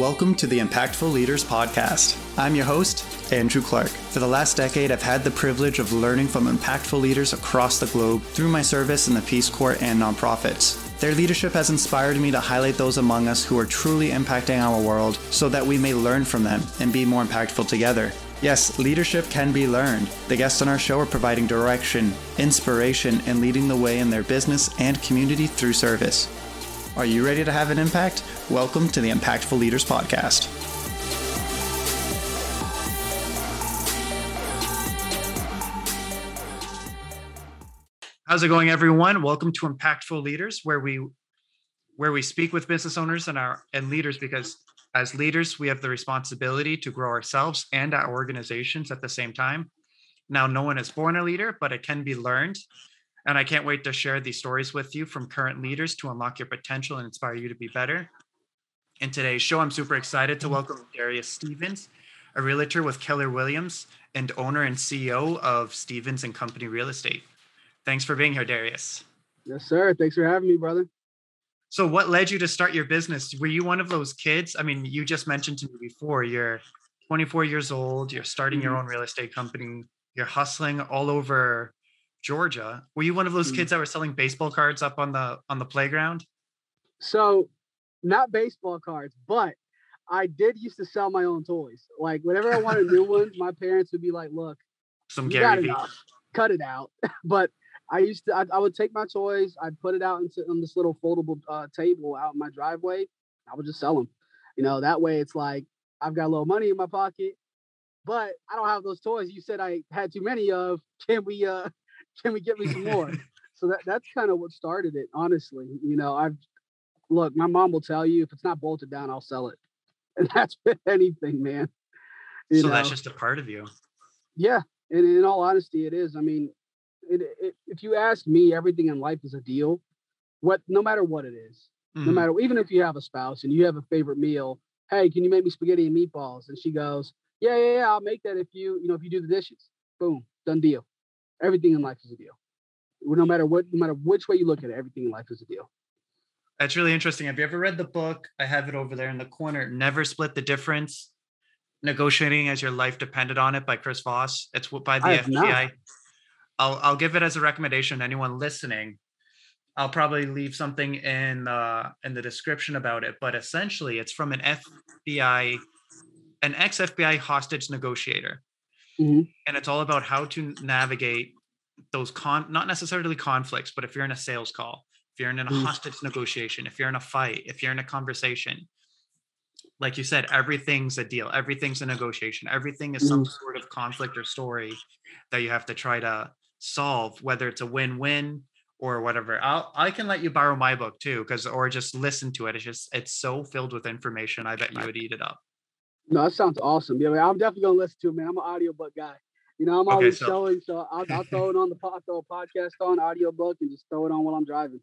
Welcome to the Impactful Leaders Podcast. I'm your host, Andrew Clark. For the last decade, I've had the privilege of learning from impactful leaders across the globe through my service in the Peace Corps and nonprofits. Their leadership has inspired me to highlight those among us who are truly impacting our world so that we may learn from them and be more impactful together. Yes, leadership can be learned. The guests on our show are providing direction, inspiration, and leading the way in their business and community through service. Are you ready to have an impact? Welcome to the Impactful Leaders Podcast. How's it going, everyone? Welcome to Impactful Leaders, where we where we speak with business owners and our and leaders because as leaders, we have the responsibility to grow ourselves and our organizations at the same time. Now, no one is born a leader, but it can be learned. And I can't wait to share these stories with you from current leaders to unlock your potential and inspire you to be better. In today's show, I'm super excited to welcome Darius Stevens, a realtor with Keller Williams and owner and CEO of Stevens and Company Real Estate. Thanks for being here, Darius. Yes, sir. Thanks for having me, brother. So, what led you to start your business? Were you one of those kids? I mean, you just mentioned to me before you're 24 years old, you're starting your mm-hmm. own real estate company, you're hustling all over Georgia. Were you one of those mm. kids that were selling baseball cards up on the on the playground? So, not baseball cards, but I did used to sell my own toys. Like whenever I wanted new ones, my parents would be like, "Look, some Gary Vee, cut it out." but I used to, I, I, would take my toys, I'd put it out into on this little foldable uh, table out in my driveway. I would just sell them. You know, that way it's like I've got a little money in my pocket, but I don't have those toys you said I had too many of. Can we uh can we get me some more? so that that's kind of what started it, honestly. You know, I've look, my mom will tell you if it's not bolted down, I'll sell it. And that's with anything, man. You so know? that's just a part of you. Yeah. And in all honesty, it is. I mean, it, it, if you ask me, everything in life is a deal. What no matter what it is, mm-hmm. no matter even if you have a spouse and you have a favorite meal, hey, can you make me spaghetti and meatballs? And she goes, Yeah, yeah, yeah, I'll make that if you, you know, if you do the dishes. Boom, done deal. Everything in life is a deal. No matter what, no matter which way you look at it, everything in life is a deal. That's really interesting. Have you ever read the book? I have it over there in the corner. Never split the difference. Negotiating as your life depended on it by Chris Voss. It's by the FBI. Not. I'll I'll give it as a recommendation. To anyone listening, I'll probably leave something in uh, in the description about it. But essentially, it's from an FBI, an ex FBI hostage negotiator, mm-hmm. and it's all about how to navigate those con not necessarily conflicts, but if you're in a sales call, if you're in a mm-hmm. hostage negotiation, if you're in a fight, if you're in a conversation, like you said, everything's a deal, everything's a negotiation, everything is some mm-hmm. sort of conflict or story that you have to try to solve, whether it's a win-win or whatever. I'll I can let you borrow my book too, because or just listen to it. It's just it's so filled with information. I bet you would eat it up. No, that sounds awesome. Yeah, I'm definitely gonna listen to it, man. I'm an audiobook guy. You know, I'm always okay, so, showing, so I'll, I'll throw it on the pod, throw a podcast on audiobook and just throw it on while I'm driving.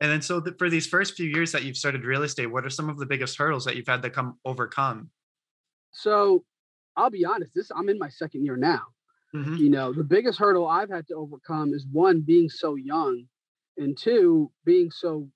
And then, so the, for these first few years that you've started real estate, what are some of the biggest hurdles that you've had to come overcome? So, I'll be honest. This I'm in my second year now. Mm-hmm. You know, the biggest hurdle I've had to overcome is one being so young, and two being so.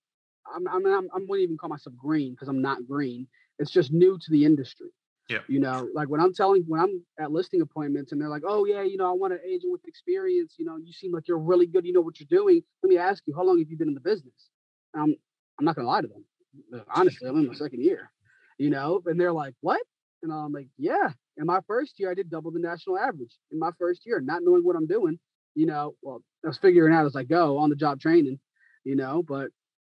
I'm I'm I'm, I wouldn't even call myself green because I'm not green. It's just new to the industry. Yeah. You know, like when I'm telling when I'm at listing appointments and they're like, "Oh yeah, you know, I want an agent with experience. You know, you seem like you're really good. You know what you're doing. Let me ask you, how long have you been in the business?" I'm I'm not gonna lie to them. Uh, honestly, I'm in my second year. You know, and they're like, "What?" And I'm like, "Yeah." In my first year, I did double the national average. In my first year, not knowing what I'm doing. You know, well, I was figuring out as I go on the job training. You know, but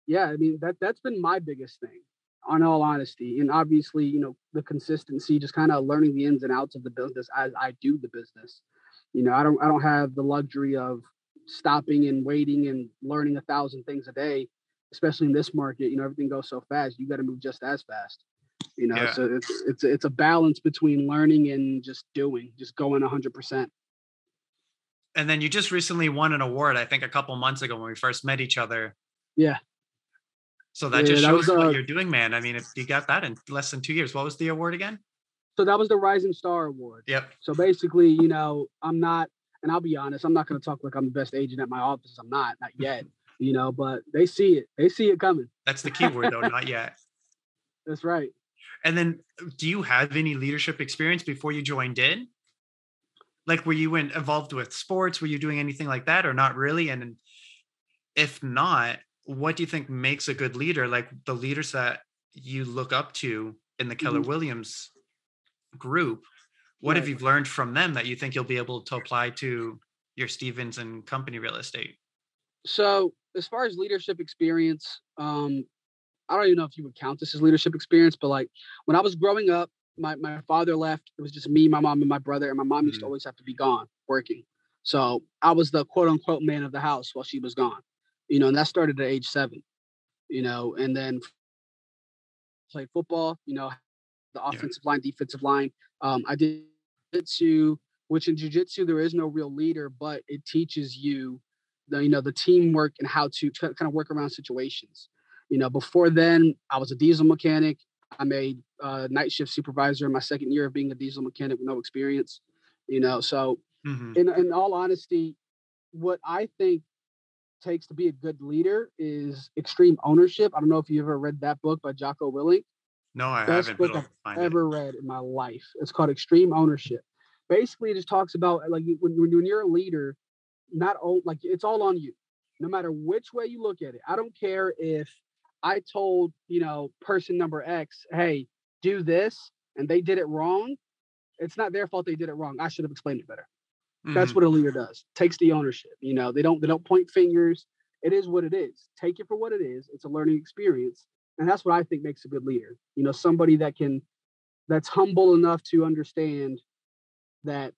yeah, I mean that that's been my biggest thing on all honesty and obviously you know the consistency just kind of learning the ins and outs of the business as i do the business. You know i don't i don't have the luxury of stopping and waiting and learning a thousand things a day especially in this market you know everything goes so fast you got to move just as fast. You know yeah. so it's it's it's a balance between learning and just doing just going 100% and then you just recently won an award i think a couple months ago when we first met each other. Yeah so that yeah, just shows that was, what uh, you're doing, man. I mean, if you got that in less than two years, what was the award again? So that was the Rising Star Award. Yep. So basically, you know, I'm not, and I'll be honest, I'm not going to talk like I'm the best agent at my office. I'm not, not yet. you know, but they see it. They see it coming. That's the key word, though. not yet. That's right. And then do you have any leadership experience before you joined in? Like were you involved with sports? Were you doing anything like that or not really? And if not, what do you think makes a good leader? Like the leaders that you look up to in the Keller mm-hmm. Williams group, what right. have you learned from them that you think you'll be able to apply to your Stevens and company real estate? So, as far as leadership experience, um, I don't even know if you would count this as leadership experience, but like when I was growing up, my, my father left. It was just me, my mom, and my brother, and my mom mm-hmm. used to mm-hmm. always have to be gone working. So I was the quote unquote man of the house while she was gone, you know, and that started at age seven, you know, and then played football, you know, the offensive yeah. line, defensive line. Um, I did jiu-jitsu, which in jujitsu there is no real leader, but it teaches you the you know the teamwork and how to kind of work around situations. You know, before then I was a diesel mechanic. I made uh, night shift supervisor in my second year of being a diesel mechanic with no experience. You know, so mm-hmm. in in all honesty, what I think takes to be a good leader is extreme ownership. I don't know if you ever read that book by Jocko Willink. No, I Best haven't. book I've ever it. read in my life. It's called Extreme Ownership. Basically, it just talks about uh, like when, when you're a leader, not all like it's all on you. No matter which way you look at it. I don't care if I told, you know, person number X, hey, do this, and they did it wrong. It's not their fault they did it wrong. I should have explained it better. Mm-hmm. That's what a leader does. Takes the ownership. You know, they don't they don't point fingers. It is what it is. Take it for what it is. It's a learning experience. And that's what I think makes a good leader. You know, somebody that can that's humble enough to understand that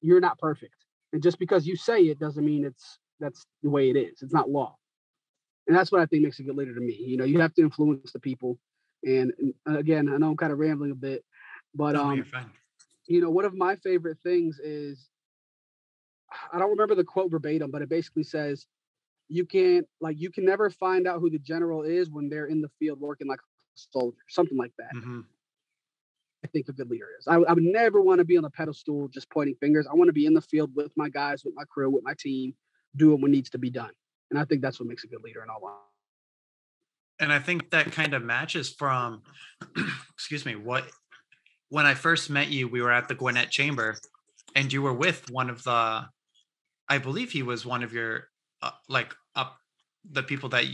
you're not perfect. And just because you say it doesn't mean it's that's the way it is. It's not law. And that's what I think makes a good leader to me. You know, you have to influence the people. And, and again, I know I'm kind of rambling a bit, but um, you know, one of my favorite things is I don't remember the quote verbatim, but it basically says you can't like you can never find out who the general is when they're in the field working like a soldier, something like that. Mm-hmm. I think a good leader is. I, I would never want to be on a pedestal just pointing fingers. I want to be in the field with my guys, with my crew, with my team, doing what needs to be done. And I think that's what makes a good leader in all honesty. And I think that kind of matches from, excuse me, what when I first met you, we were at the Gwinnett Chamber, and you were with one of the, I believe he was one of your, uh, like up the people that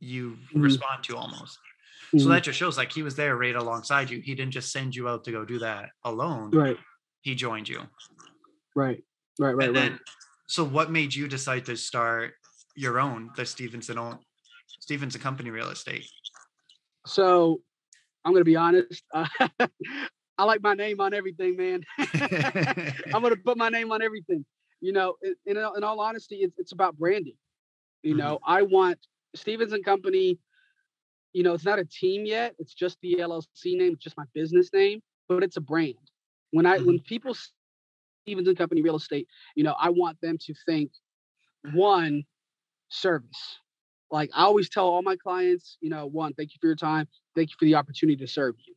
you mm-hmm. respond to almost. Mm-hmm. So that just shows like he was there right alongside you. He didn't just send you out to go do that alone. Right. He joined you. Right. Right. Right. And right. then, so what made you decide to start your own, the Stevenson own Stevens and Company Real Estate? So I'm going to be honest. Uh, I like my name on everything, man. I'm going to put my name on everything. You know, in, in all honesty, it's, it's about branding. You mm-hmm. know, I want Stevens and Company you know, it's not a team yet. It's just the LLC name. It's just my business name, but it's a brand. When I mm-hmm. when people Stevens and Company Real Estate, you know, I want them to think one service. Like I always tell all my clients, you know, one, thank you for your time. Thank you for the opportunity to serve you.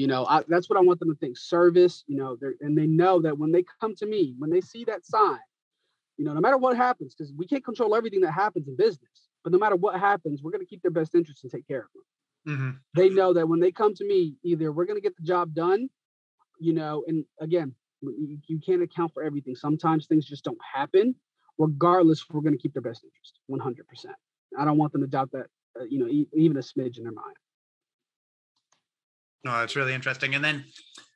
You know, I, that's what I want them to think. Service, you know, and they know that when they come to me, when they see that sign, you know, no matter what happens, because we can't control everything that happens in business. But no matter what happens, we're going to keep their best interest and take care of them. Mm-hmm. They know that when they come to me, either we're going to get the job done, you know, and again, you, can't account for everything. Sometimes things just don't happen. Regardless, we're going to keep their best interest 100%. I don't want them to doubt that, uh, you know, e- even a smidge in their mind. No, that's really interesting. And then,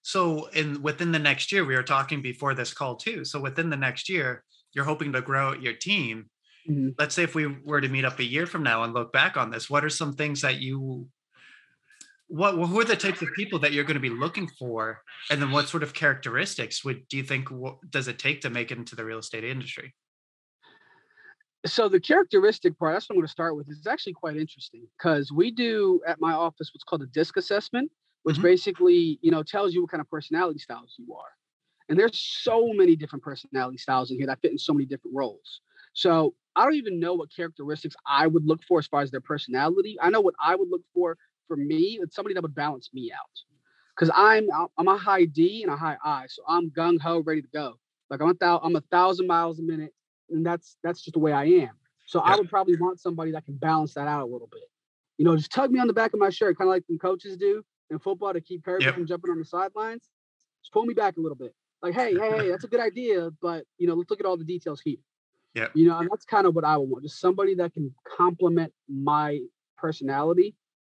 so in within the next year, we were talking before this call too. So within the next year, you're hoping to grow your team mm-hmm. let's say if we were to meet up a year from now and look back on this what are some things that you what who are the types of people that you're going to be looking for and then what sort of characteristics would do you think what does it take to make it into the real estate industry so the characteristic part that's what i'm going to start with is actually quite interesting because we do at my office what's called a DISC assessment which mm-hmm. basically you know tells you what kind of personality styles you are and there's so many different personality styles in here that fit in so many different roles so I don't even know what characteristics I would look for as far as their personality. I know what I would look for for me. It's somebody that would balance me out. Cause I'm I'm a high D and a high I, so I'm gung ho, ready to go. Like I'm a thou, I'm a thousand miles a minute, and that's that's just the way I am. So yeah. I would probably want somebody that can balance that out a little bit. You know, just tug me on the back of my shirt, kind of like the coaches do. In football to keep Kirby yep. from jumping on the sidelines. Just pull me back a little bit. Like, hey, hey, hey, that's a good idea, but you know, let's look at all the details here. Yeah. You know, and that's kind of what I would want. Just somebody that can complement my personality.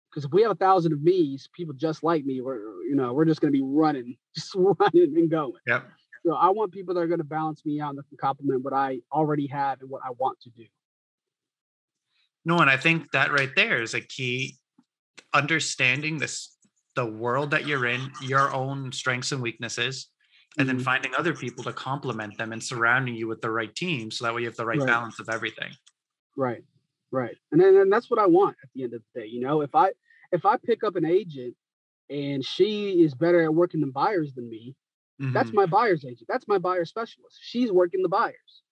Because if we have a thousand of me's, people just like me, we're you know, we're just gonna be running, just running and going. Yep. So I want people that are gonna balance me out and that can complement what I already have and what I want to do. No, and I think that right there is a key understanding this the world that you're in, your own strengths and weaknesses, and mm-hmm. then finding other people to complement them and surrounding you with the right team so that way you have the right, right. balance of everything. Right. Right. And then and that's what I want at the end of the day. You know, if I if I pick up an agent and she is better at working the buyers than me, mm-hmm. that's my buyer's agent. That's my buyer specialist. She's working the buyers,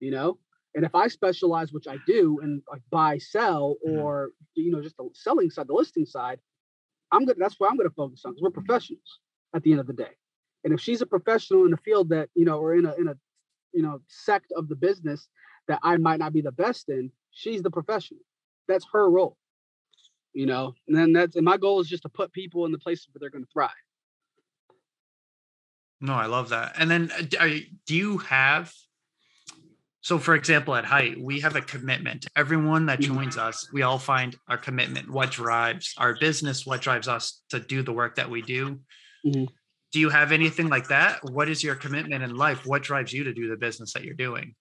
you know? And if I specialize, which I do, and like buy, sell, mm-hmm. or you know, just the selling side, the listing side, I'm good. That's what I'm going to focus on because we're professionals at the end of the day. And if she's a professional in the field that you know, or in a in a you know sect of the business that I might not be the best in, she's the professional. That's her role. You know, and then that's and my goal is just to put people in the places where they're going to thrive. No, I love that. And then, uh, do you have so, for example, at Height, we have a commitment. Everyone that mm-hmm. joins us, we all find our commitment, what drives our business, what drives us to do the work that we do. Mm-hmm. Do you have anything like that? What is your commitment in life? What drives you to do the business that you're doing?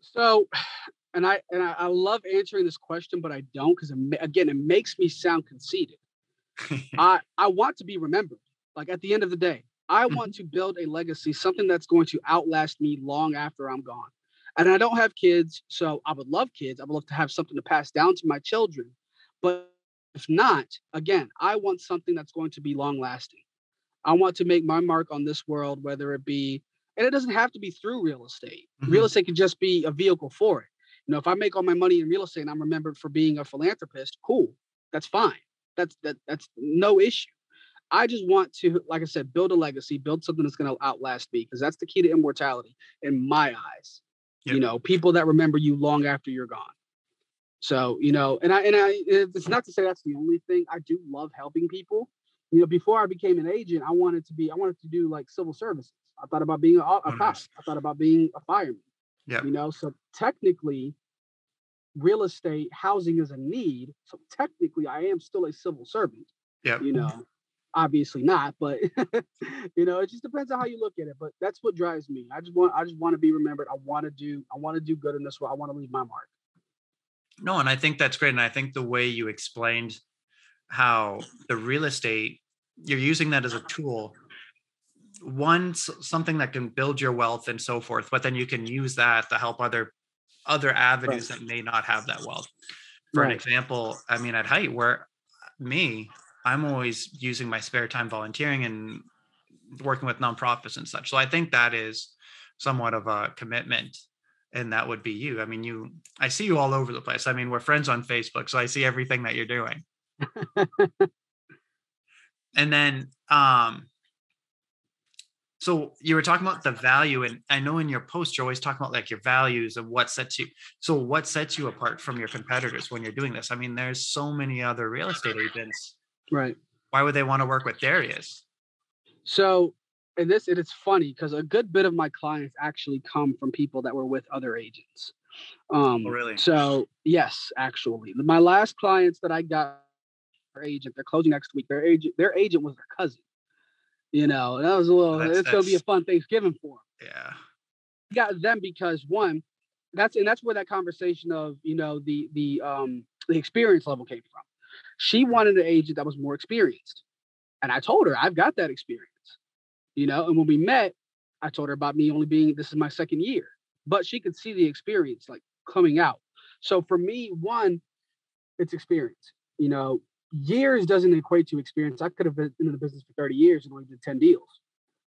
So, and I and I, I love answering this question, but I don't because again, it makes me sound conceited. I I want to be remembered. Like at the end of the day, I want mm-hmm. to build a legacy, something that's going to outlast me long after I'm gone. And I don't have kids, so I would love kids. I would love to have something to pass down to my children. But if not, again, I want something that's going to be long lasting. I want to make my mark on this world, whether it be, and it doesn't have to be through real estate. Mm-hmm. Real estate can just be a vehicle for it. You know, if I make all my money in real estate and I'm remembered for being a philanthropist, cool. That's fine. That's that that's no issue. I just want to, like I said, build a legacy, build something that's going to outlast me, because that's the key to immortality in my eyes. Yep. You know, people that remember you long after you're gone. So, you know, and I and I it's not to say that's the only thing. I do love helping people. You know, before I became an agent, I wanted to be I wanted to do like civil services. I thought about being a, a oh, cop. Nice. I thought about being a fireman. Yeah. You know, so technically real estate housing is a need. So technically I am still a civil servant. Yeah. You know, obviously not but you know it just depends on how you look at it but that's what drives me. I just want i just want to be remembered. I want to do i want to do good in this world. I want to leave my mark. No and i think that's great and i think the way you explained how the real estate you're using that as a tool. One something that can build your wealth and so forth but then you can use that to help other other avenues right. that may not have that wealth. For right. an example i mean at height where me I'm always using my spare time volunteering and working with nonprofits and such. So I think that is somewhat of a commitment and that would be you. I mean, you I see you all over the place. I mean, we're friends on Facebook, so I see everything that you're doing. and then um so you were talking about the value and I know in your post you're always talking about like your values and what sets you so what sets you apart from your competitors when you're doing this? I mean, there's so many other real estate agents Right. Why would they want to work with Darius? So, and this it is funny because a good bit of my clients actually come from people that were with other agents. Um, oh, really? So, yes, actually, my last clients that I got, their agent, they're closing next week. Their agent, their agent was their cousin. You know, that was a little. That's, it's gonna be a fun Thanksgiving for them. Yeah. got them because one, that's and that's where that conversation of you know the the um the experience level came from. She wanted an agent that was more experienced. And I told her, I've got that experience. You know, and when we met, I told her about me only being this is my second year, but she could see the experience like coming out. So for me, one, it's experience. You know, years doesn't equate to experience. I could have been in the business for 30 years and only did 10 deals.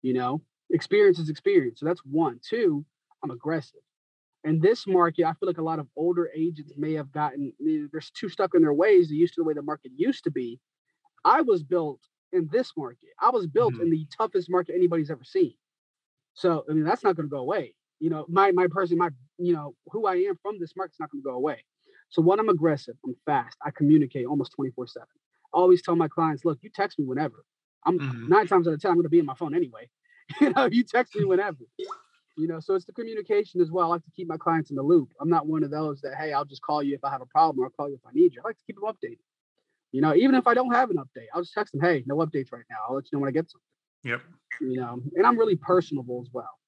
You know, experience is experience. So that's one. Two, I'm aggressive in this market, I feel like a lot of older agents may have gotten they're too stuck in their ways. They're used to the way the market used to be. I was built in this market. I was built mm-hmm. in the toughest market anybody's ever seen. So I mean that's not going to go away. You know, my my person, my you know who I am from this market's not going to go away. So one, I'm aggressive. I'm fast. I communicate almost 24 seven. I always tell my clients, look, you text me whenever. I'm mm-hmm. nine times out of ten, I'm gonna be in my phone anyway. you know, you text me whenever. You know, so it's the communication as well. I like to keep my clients in the loop. I'm not one of those that, hey, I'll just call you if I have a problem or I'll call you if I need you. I like to keep them updated. You know, even if I don't have an update, I'll just text them, hey, no updates right now. I'll let you know when I get something. Yep. You know, and I'm really personable as well.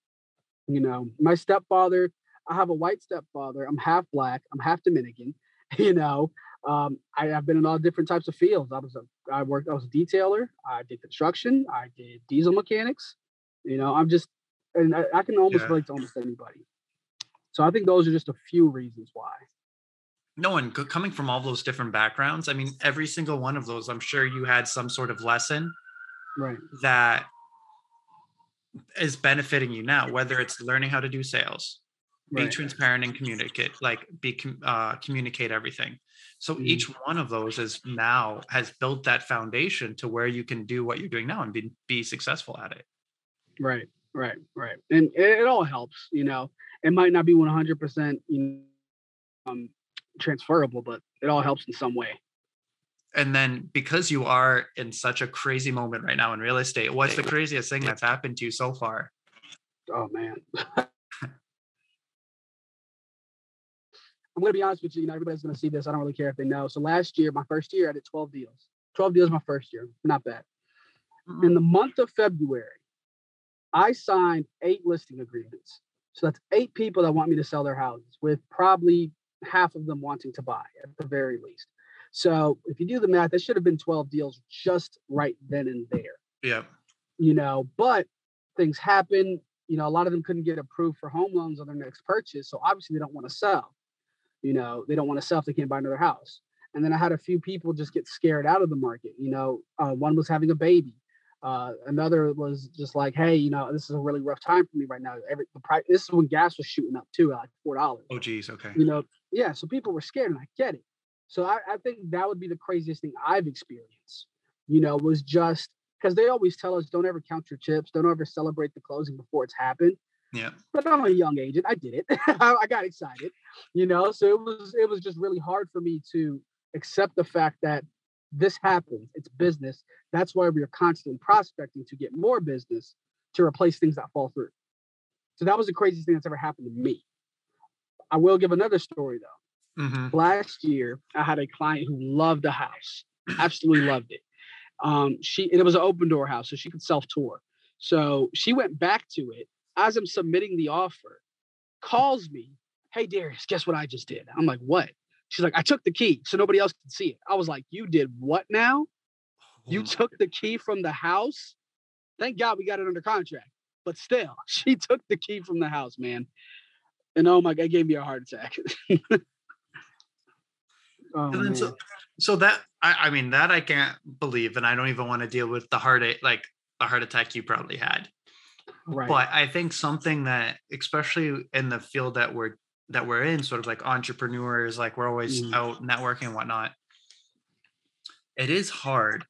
You know, my stepfather, I have a white stepfather. I'm half black. I'm half Dominican. You know, um, I, have been in all different types of fields. I was a, I worked. I was a detailer. I did construction. I did diesel mechanics. You know, I'm just, and I, I can almost yeah. relate to almost anybody. So I think those are just a few reasons why. No, and coming from all those different backgrounds, I mean, every single one of those, I'm sure you had some sort of lesson right. that is benefiting you now, whether it's learning how to do sales, be transparent and communicate, like be uh, communicate everything. So mm. each one of those is now has built that foundation to where you can do what you're doing now and be be successful at it. Right, right, right, and it, it all helps. You know, it might not be 100 percent you know, um, transferable, but it all helps in some way and then because you are in such a crazy moment right now in real estate, what's the craziest thing that's happened to you so far? Oh man. I'm gonna be honest with you, you know, everybody's gonna see this. I don't really care if they know. So last year, my first year, I did 12 deals. 12 deals my first year. Not bad. Mm-hmm. In the month of February, I signed eight listing agreements. So that's eight people that want me to sell their houses, with probably half of them wanting to buy at the very least. So if you do the math, that should have been 12 deals just right then and there. Yeah. You know, but things happen. You know, a lot of them couldn't get approved for home loans on their next purchase. So obviously they don't want to sell. You know, they don't want to sell if they can't buy another house. And then I had a few people just get scared out of the market. You know, uh, one was having a baby. Uh, another was just like, hey, you know, this is a really rough time for me right now. Every the price. This is when gas was shooting up too, like four dollars. Oh, geez, okay. You know, yeah. So people were scared, and I get it. So I, I think that would be the craziest thing I've experienced, you know, was just because they always tell us don't ever count your chips, don't ever celebrate the closing before it's happened. Yeah. But I'm a young agent. I did it. I got excited, you know. So it was it was just really hard for me to accept the fact that this happens. It's business. That's why we're constantly prospecting to get more business to replace things that fall through. So that was the craziest thing that's ever happened to me. I will give another story though. Mm-hmm. Last year, I had a client who loved the house, absolutely loved it. Um, she and it was an open door house, so she could self tour. So she went back to it as I'm submitting the offer. Calls me, "Hey Darius, guess what I just did?" I'm like, "What?" She's like, "I took the key, so nobody else can see it." I was like, "You did what now? You took the key from the house? Thank God we got it under contract." But still, she took the key from the house, man. And oh my God, it gave me a heart attack. Oh, so, so that I, I mean that I can't believe, and I don't even want to deal with the heart like the heart attack you probably had. Right. But I think something that, especially in the field that we're that we're in, sort of like entrepreneurs, like we're always mm. out networking and whatnot. It is hard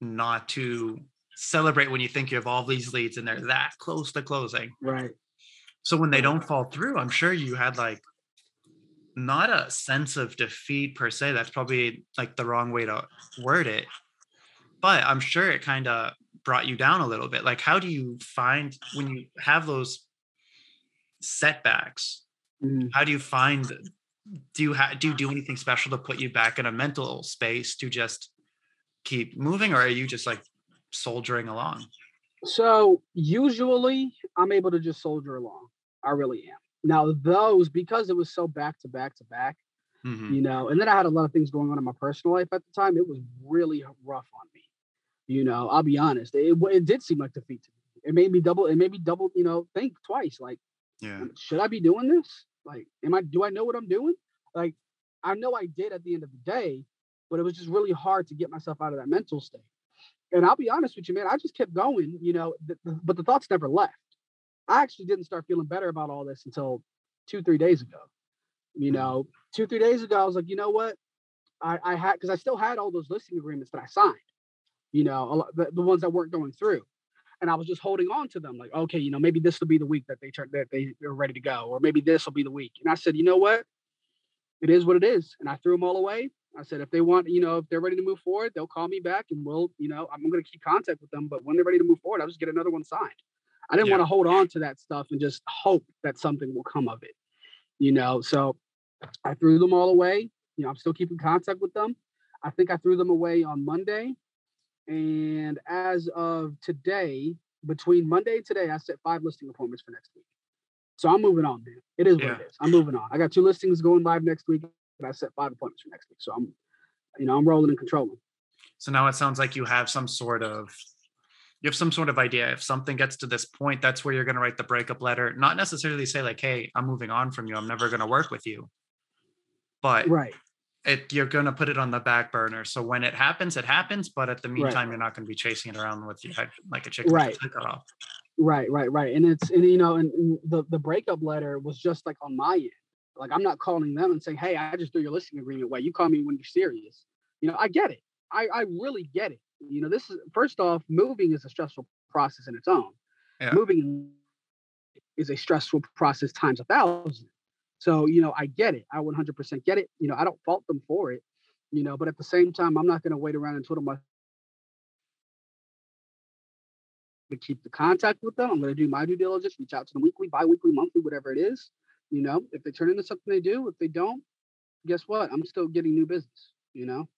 not to celebrate when you think you have all these leads and they're that close to closing. Right. So when they don't fall through, I'm sure you had like not a sense of defeat per se. That's probably like the wrong way to word it. But I'm sure it kind of brought you down a little bit. Like, how do you find when you have those setbacks? Mm-hmm. How do you find? Do you ha- do you do anything special to put you back in a mental space to just keep moving, or are you just like soldiering along? So usually, I'm able to just soldier along. I really am. Now those because it was so back to back to back, mm-hmm. you know, and then I had a lot of things going on in my personal life at the time. It was really rough on me. You know, I'll be honest. It, it did seem like defeat to me. It made me double. It made me double. You know, think twice. Like, yeah, should I be doing this? Like, am I? Do I know what I'm doing? Like, I know I did at the end of the day, but it was just really hard to get myself out of that mental state. And I'll be honest with you, man. I just kept going. You know, th- th- but the thoughts never left. I actually didn't start feeling better about all this until two, three days ago. You mm. know, two, three days ago, I was like, you know what? I, I had because I still had all those listing agreements that I signed, you know, lot, the, the ones that weren't going through. And I was just holding on to them, like, okay, you know, maybe this will be the week that they turn that they are ready to go, or maybe this will be the week. And I said, you know what? It is what it is. And I threw them all away I said, if they want, you know, if they're ready to move forward, they'll call me back and we'll, you know, I'm going to keep contact with them. But when they're ready to move forward, I'll just get another one signed. I didn't yeah. want to hold on to that stuff and just hope that something will come of it, you know. So I threw them all away. You know, I'm still keeping contact with them. I think I threw them away on Monday. And as of today, between Monday and today, I set five listing appointments for next week. So I'm moving on, man. It is yeah. what it is. I'm moving on. I got two listings going live next week, and I set five appointments for next week. So I'm, you know, I'm rolling and controlling. So now it sounds like you have some sort of you have some sort of idea if something gets to this point that's where you're going to write the breakup letter not necessarily say like hey i'm moving on from you i'm never going to work with you but right it you're going to put it on the back burner. So when it happens it happens but at the meantime right. you're not going to be chasing it around with you like a chicken right. right right right. And it's and you know and, and the the breakup letter was just like on my end. Like i'm not calling them and saying hey i just threw your listing agreement away. You call me when you're serious. You know i get it. I i really get it. You know, this is first off, moving is a stressful process in its own. Yeah. Moving is a stressful process times a thousand. So, you know, I get it. I 100% get it. You know, I don't fault them for it, you know, but at the same time, I'm not going to wait around and twiddle my to keep the contact with them. I'm going to do my due diligence, reach out to them weekly, bi-weekly, monthly, whatever it is. You know, if they turn into something they do, if they don't, guess what? I'm still getting new business, you know?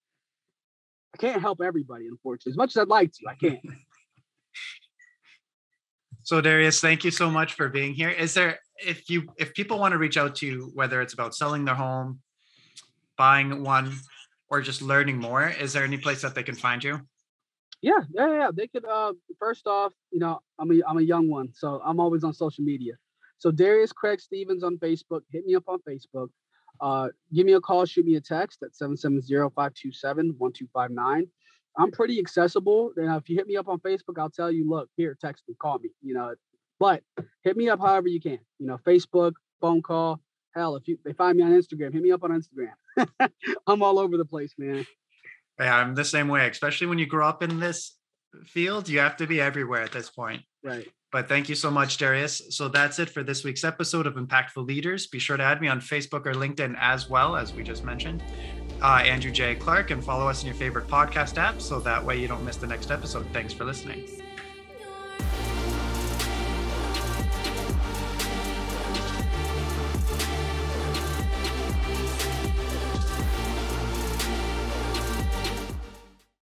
I can't help everybody, unfortunately. As much as I'd like to, I can't. so Darius, thank you so much for being here. Is there if you if people want to reach out to you, whether it's about selling their home, buying one, or just learning more, is there any place that they can find you? Yeah, yeah, yeah. They could uh first off, you know, I'm a I'm a young one, so I'm always on social media. So Darius Craig Stevens on Facebook. Hit me up on Facebook. Uh, give me a call, shoot me a text at 770-527-1259. I'm pretty accessible. And if you hit me up on Facebook, I'll tell you, look, here, text me, call me, you know. But hit me up however you can. You know, Facebook, phone call. Hell, if you they find me on Instagram, hit me up on Instagram. I'm all over the place, man. Yeah, I'm the same way, especially when you grow up in this field, you have to be everywhere at this point. Right. But thank you so much, Darius. So that's it for this week's episode of Impactful Leaders. Be sure to add me on Facebook or LinkedIn as well, as we just mentioned. Uh, Andrew J. Clark, and follow us in your favorite podcast app so that way you don't miss the next episode. Thanks for listening.